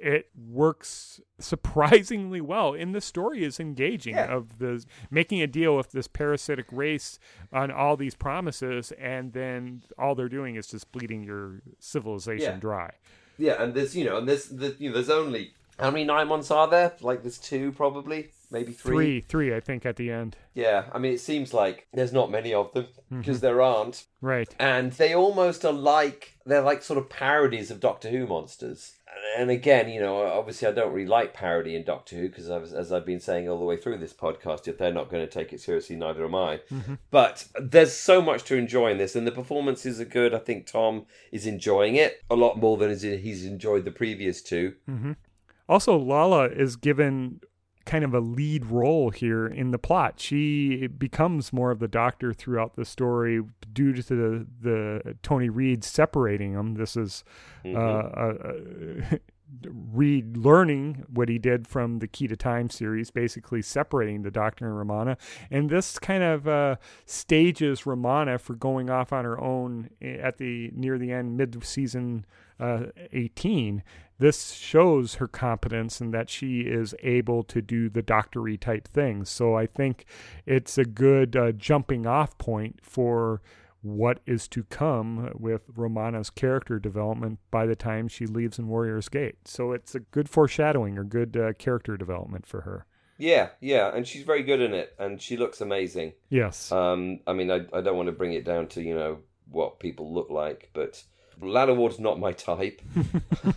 It works surprisingly well, and the story is engaging. Yeah. Of the making a deal with this parasitic race on all these promises, and then all they're doing is just bleeding your civilization Yeah. dry. Yeah, and there's you know, and there's the, you know, there's only how many Nimons are there? Like there's two probably. Maybe three, three, I think, at the end. Yeah, I mean, it seems like there's not many of them because Mm-hmm. there aren't, Right. and they almost are like they're like sort of parodies of Doctor Who monsters. And again, you know, obviously, I don't really like parody in Doctor Who because, as I've been saying all the way through this podcast, if they're not going to take it seriously, neither am I. But there's so much to enjoy in this, and the performances are good. I think Tom is enjoying it a lot more than he's enjoyed the previous two. Also, Lalla is given kind of a lead role here in the plot. She becomes more of the doctor throughout the story due to the, the Tony Read separating them. This is uh, uh, uh, Read learning what he did from the Key to Time series, basically separating the Doctor and Romana. And this kind of uh, stages Romana for going off on her own at the near the end, mid season uh, 18. This shows her competence and that she is able to do the doctory type things. So I think it's a good uh, jumping off point for what is to come with Romana's character development by the time she leaves in Warrior's Gate. So it's a good foreshadowing or good uh, character development for her. Yeah, yeah, and she's very good in it, and she looks amazing. Yes. Um, I mean, I, I don't want to bring it down to you know what people look like, but Lalla Ward's not my type.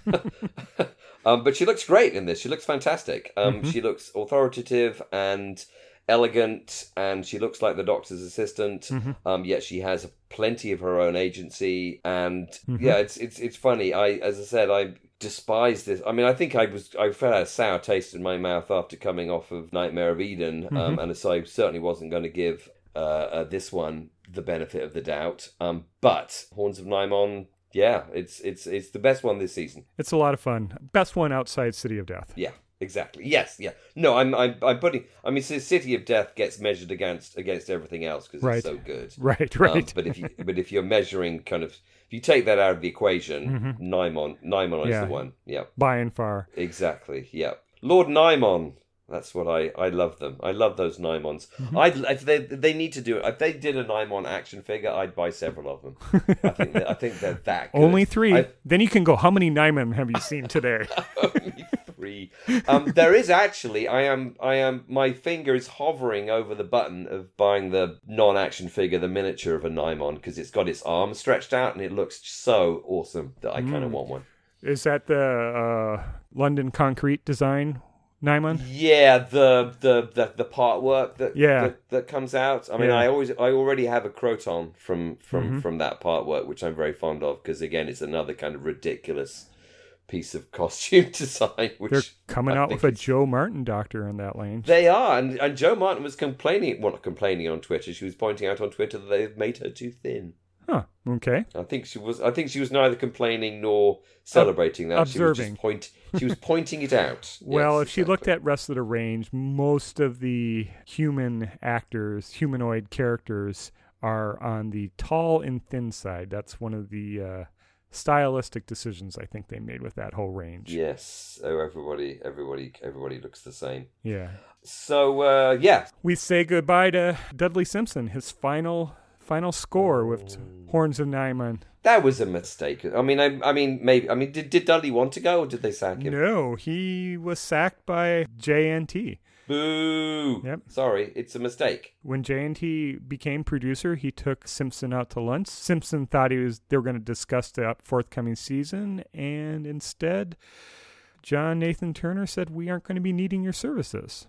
um, but she looks great in this. She looks fantastic. Um, She looks authoritative and elegant, and she looks like the doctor's assistant. Um, yet she has plenty of her own agency, and yeah, it's it's it's funny. I, as I said, I despise this. I mean, I think I was I felt a sour taste in my mouth after coming off of Nightmare of Eden, um, and so I certainly wasn't going to give uh, uh, this one the benefit of the doubt. Um, but Horns of Nimon, yeah, it's it's it's the best one this season. it's a lot of fun. Best one outside City of Death. Yeah, exactly. Yes, yeah. No, I'm I'm, I'm putting. I mean, City of Death gets measured against against everything else because Right. it's so good. Right, Um, right. but if you but if you're measuring kind of if you take that out of the equation, Nimon Nimon is Mm-hmm. Yeah. the one. Yeah, By and far. exactly. Yeah, Lord Nimon. That's what I I love them. I love those Nimons. Mm-hmm. I'd if they they need to do it. If they did a Nimon action figure, I'd buy several of them. I think that, I think they're that good. Only three. I- Then you can go, how many Nimon have you seen today? only three. Um, there is actually. I am. I am. My finger is hovering over the button of buying the non-action figure, the miniature of a Nimon because it's got its arm stretched out and it looks so awesome that I kind of want one. Is that the uh, London concrete design Nimon? Yeah, the the the, the part work that, Yeah. that that comes out. I mean, Yeah. I always I already have a Kroton from from mm-hmm. from that part work, which I'm very fond of because again, it's another kind of ridiculous piece of costume design. Which They're coming I out with a Jo Martin doctor in that lane. They are, and, and Jo Martin was complaining, well, not complaining on Twitter. She was pointing out on Twitter that they've made her too thin. Huh. Okay. I think she was. I think she was neither complaining nor celebrating that. She was observing. just point. She was pointing it out. Well, Yes, if she looked at rest of the range, most of the human actors, humanoid characters, are on the tall and thin side. That's one of the uh, stylistic decisions I think they made with that whole range. Yes. Oh, everybody, everybody, everybody looks the same. Yeah. So, uh, yeah, We say goodbye to Dudley Simpson, his final final score with oh. Horns of Nimon. that was a mistake. I mean, I, I mean, maybe. I mean, did did Dudley want to go, or did they sack him? No, he was sacked by JNT. Boo. Yep. Sorry, it's a mistake. When JNT became producer, he took Simpson out to lunch. Simpson thought he was they were going to discuss the up- forthcoming season, and instead, John Nathan Turner said, "We aren't going to be needing your services,"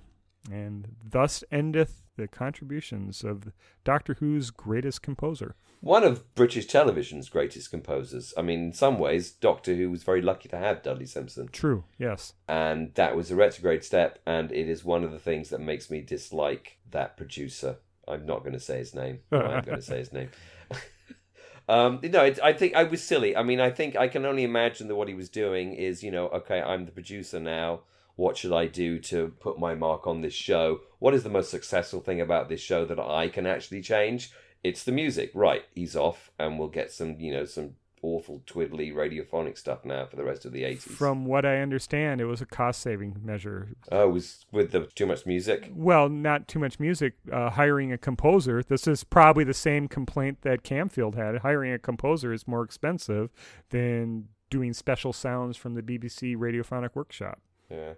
and thus endeth the contributions of Doctor Who's greatest composer. One of British television's greatest composers. I mean, in some ways, Doctor Who was very lucky to have Dudley Simpson. True. Yes. and that was a retrograde step and it is one of the things that makes me dislike that producer i'm not going to say his name i'm going to say his name um no it, i think i was silly i mean i think i can only imagine that what he was doing is you know okay i'm the producer now what should i do to put my mark on this show what is the most successful thing about this show that i can actually change it's the music right he's off and we'll get some you know some awful twiddly radiophonic stuff now for the rest of the 80s From what I understand, it was a cost saving measure. Oh, was with the too much music. Well, not too much music. Uh, hiring a composer. This is probably the same complaint that Camfield had. Hiring a composer is more expensive than doing special sounds from the BBC Radiophonic Workshop. Yeah.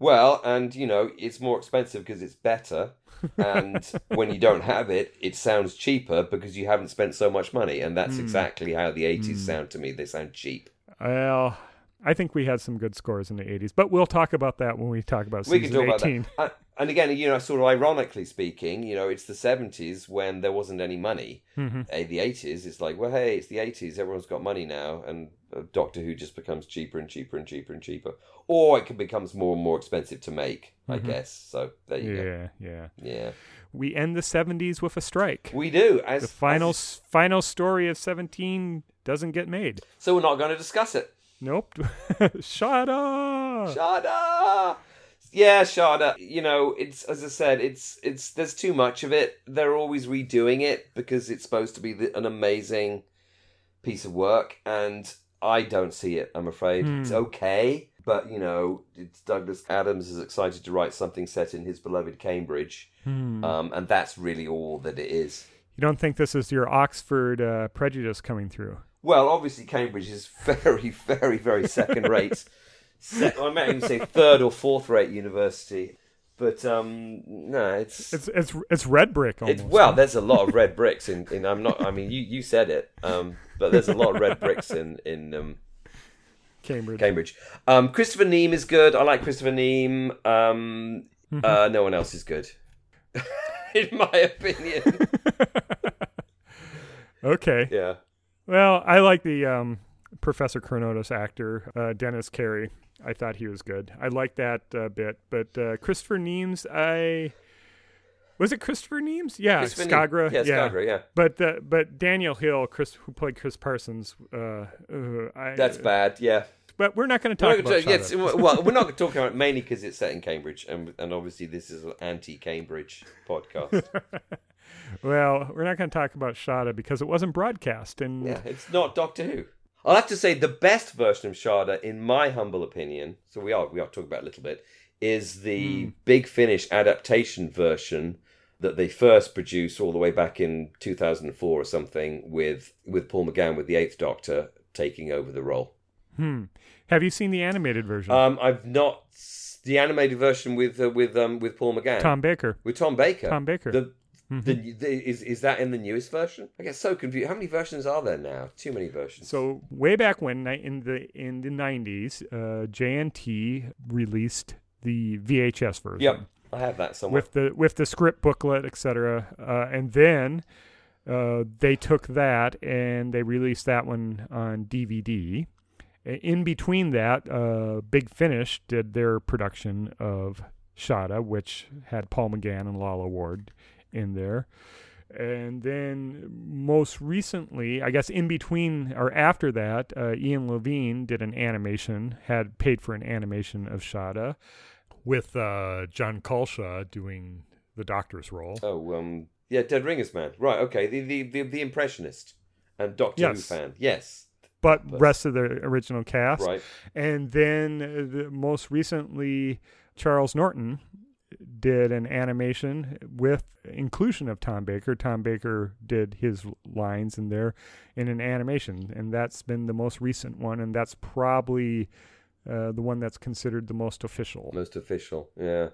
Well, and you know, it's more expensive because it's better. and when you don't have it, it sounds cheaper because you haven't spent so much money. And that's exactly how the 80s sound to me. They sound cheap. Well, I think we had some good scores in the 80s, but we'll talk about that when we talk about We season can talk 18. about that. Uh, and again, you know, sort of ironically speaking, you know, it's the 70s when there wasn't any money. Mm-hmm. Uh, the 80s, it's like, well, hey, it's the 80s. Everyone's got money now. And Doctor Who just becomes cheaper and cheaper and cheaper and cheaper. Or it becomes more and more expensive to make, I guess. So there you go. Yeah, yeah. Yeah. We end the 70s with a strike. We do. As The final as- final story of 17 doesn't get made. so we're not going to discuss it. Nope. Shut up. Shut Shada. Yeah, Shada. You know, it's as I said, it's it's there's too much of it. They're always redoing it because it's supposed to be the, an amazing piece of work, and I don't see it. I'm afraid it's okay, but you know, it's Douglas Adams is excited to write something set in his beloved Cambridge, um, and that's really all that it is. You don't think this is your Oxford uh, prejudice coming through? Well, obviously, Cambridge is very, very, very second rate. Se- I might even say third or fourth rate university. But um, no, it's It's it's it's red brick almost. well. There's a lot of red bricks in. in I'm not. I mean, you, you said it. Um, but there's a lot of red bricks in in um, Cambridge. Cambridge. Um, Christopher Neame is good. I like Christopher Neame. Um, uh, no one else is good, in my opinion. Okay. yeah. Well, I like the um, Professor Chronotis actor, uh, Dennis Carey. I thought he was good. I liked that uh, bit. But uh, Christopher Neames, I was it Christopher Neames? Yeah, Christopher. Skagra. Yeah, Skagra, yeah. But uh, but Daniel Hill, Chris, who played Chris Parsons. Uh, uh, I, That's bad. Yeah. But we're not going to talk about gonna- Shada. yes, well, we're not going to talk about it mainly because it's set in Cambridge, and and obviously this is an anti-Cambridge podcast. Well, we're not going to talk about Shada because it wasn't broadcast, and yeah, it's not Doctor Who. I'll have to say the best version of Shada, in my humble opinion, so we are we are talking about a little bit, is the Big Finish adaptation version that they first produced all the way back in 2004 or something with with Paul McGann with the Eighth Doctor taking over the role. hmm. Have you seen the animated version? Um, I've not the animated version with uh, with um with Paul McGann. Tom Baker. with Tom Baker. Tom Baker. The, the, the is is that in the newest version? I get so confused. How many versions are there now? Too many versions. So way back when, in the in the nineties, uh, JNT released the VHS version. yep, I have that somewhere. With the with the script booklet, etc. Uh, and then uh, they took that and they released that one on DVD. In between that, uh, Big Finish did their production of Shada, which had Paul McGann and Lalla Ward in there. And then most recently, I guess in between or after that, uh, Ian Levine did an animation, had paid for an animation of Shada with uh, Jon Culshaw doing the doctor's role. oh, um, yeah, Dead Ringers Man. Right. Okay. The the the, the impressionist and Doctor Yes. Who fan. Yes. but rest of the original cast. Right. And then uh, the, most recently, Charles Norton did an animation with inclusion of Tom Baker. Tom Baker did his lines in there in an animation, and that's been the most recent one, and that's probably uh, the one that's considered the most official. Most official. Yeah.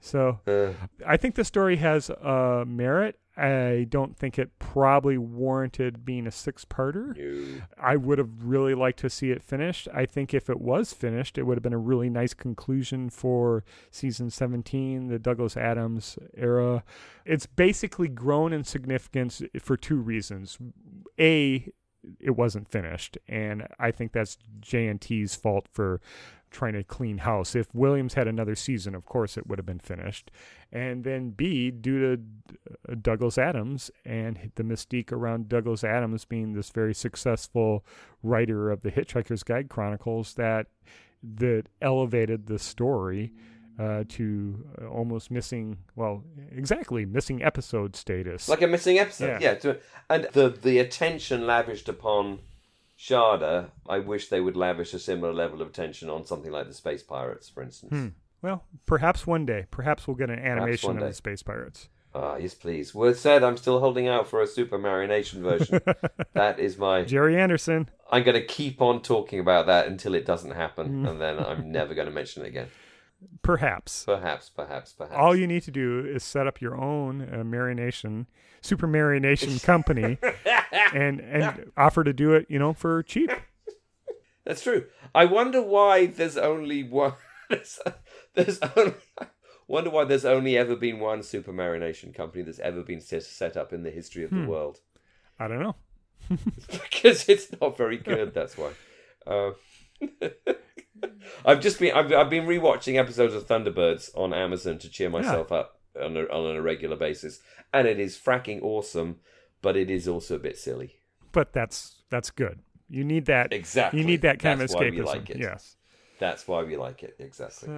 So Uh, I think the story has uh, merit. I don't think it probably warranted being a six-parter. no. I would have really liked to see it finished. I think if it was finished, it would have been a really nice conclusion for season 17, the Douglas Adams era. It's basically grown in significance for two reasons. A, it wasn't finished, and I think that's JNT's fault for trying to clean house. If Williams had another season, of course it would have been finished. And then B, due to uh, Douglas Adams and the mystique around Douglas Adams being this very successful writer of the Hitchhiker's Guide Chronicles that that elevated the story uh, to uh, almost missing, well, exactly missing episode status. Like a missing episode. Yeah. Yeah. to, and the the attention lavished upon Shada, I wish they would lavish a similar level of attention on something like the Space Pirates, for instance. well, perhaps one day, perhaps we'll get an animation of the Space Pirates. Ah, yes, please. Word said, I'm still holding out for a Supermarionation version. that is my. Gerry Anderson. I'm going to keep on talking about that until it doesn't happen, and then I'm never going to mention it again. Perhaps. Perhaps, perhaps, perhaps. All you need to do is set up your own uh, marionation, super marination company, and and offer to do it, you know, for cheap. That's true. I wonder why there's only one. There's, there's only. Wonder why there's only ever been one supermarionation company that's ever been set, set up in the history of the world. I don't know. because it's not very good. That's why. Uh, I've just been I've, I've been rewatching episodes of Thunderbirds on Amazon to cheer myself up on a, on a regular basis, and it is fracking awesome, but it is also a bit silly. But that's that's good. You need that. Exactly. You need that kind That's of why escapism. we like it. Yes. That's why we like it exactly.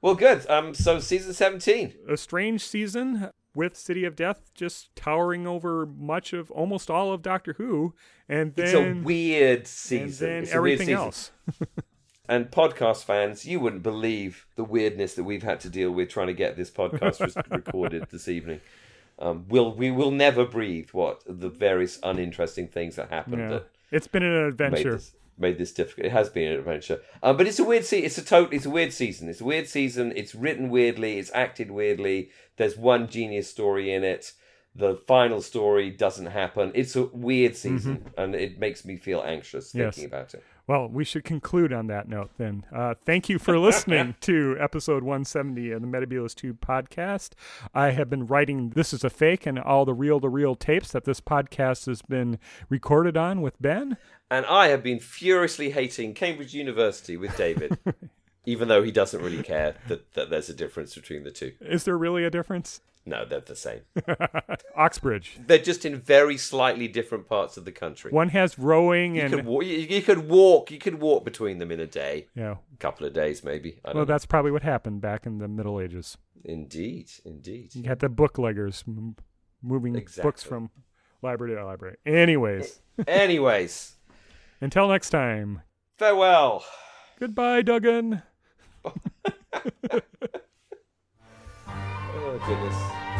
Well, good. Um, so season seventeen. a strange season with City of Death just towering over much of almost all of Doctor Who, and then It's a weird and season. then It's a weird everything season. else. And podcast fans, you wouldn't believe the weirdness that we've had to deal with trying to get this podcast recorded this evening. Um, we'll we will never breathe what the various uninteresting things that happened Yeah. that It's been an made adventure. this made this difficult. It has been an adventure, um, but it's a weird season. It's a total. It's a weird season. It's a weird season. It's written weirdly. It's acted weirdly. There's one genius story in it. The final story doesn't happen. It's a weird season, and it makes me feel anxious Mm-hmm. Yes. thinking about it. Well, we should conclude on that note then. Uh, thank you for listening to episode 170 of the Metabulus Tube podcast. I have been writing This is a Fake and all the reel to reel tapes that this podcast has been recorded on with Ben. And I have been furiously hating Cambridge University with David, even though he doesn't really care that, that there's a difference between the two. Is there really a difference? No, they're the same. Oxbridge. They're just in very slightly different parts of the country. One has rowing You and. could, wa- you, you could walk. You could walk between them in a day, yeah. a couple of days, maybe. I don't Well, know. that's probably what happened back in the Middle Ages. Indeed, indeed. You had the bookleggers m- moving Exactly. books from library to library. Anyways, Anyways, until next time, farewell. goodbye, Duggan. Oh goodness.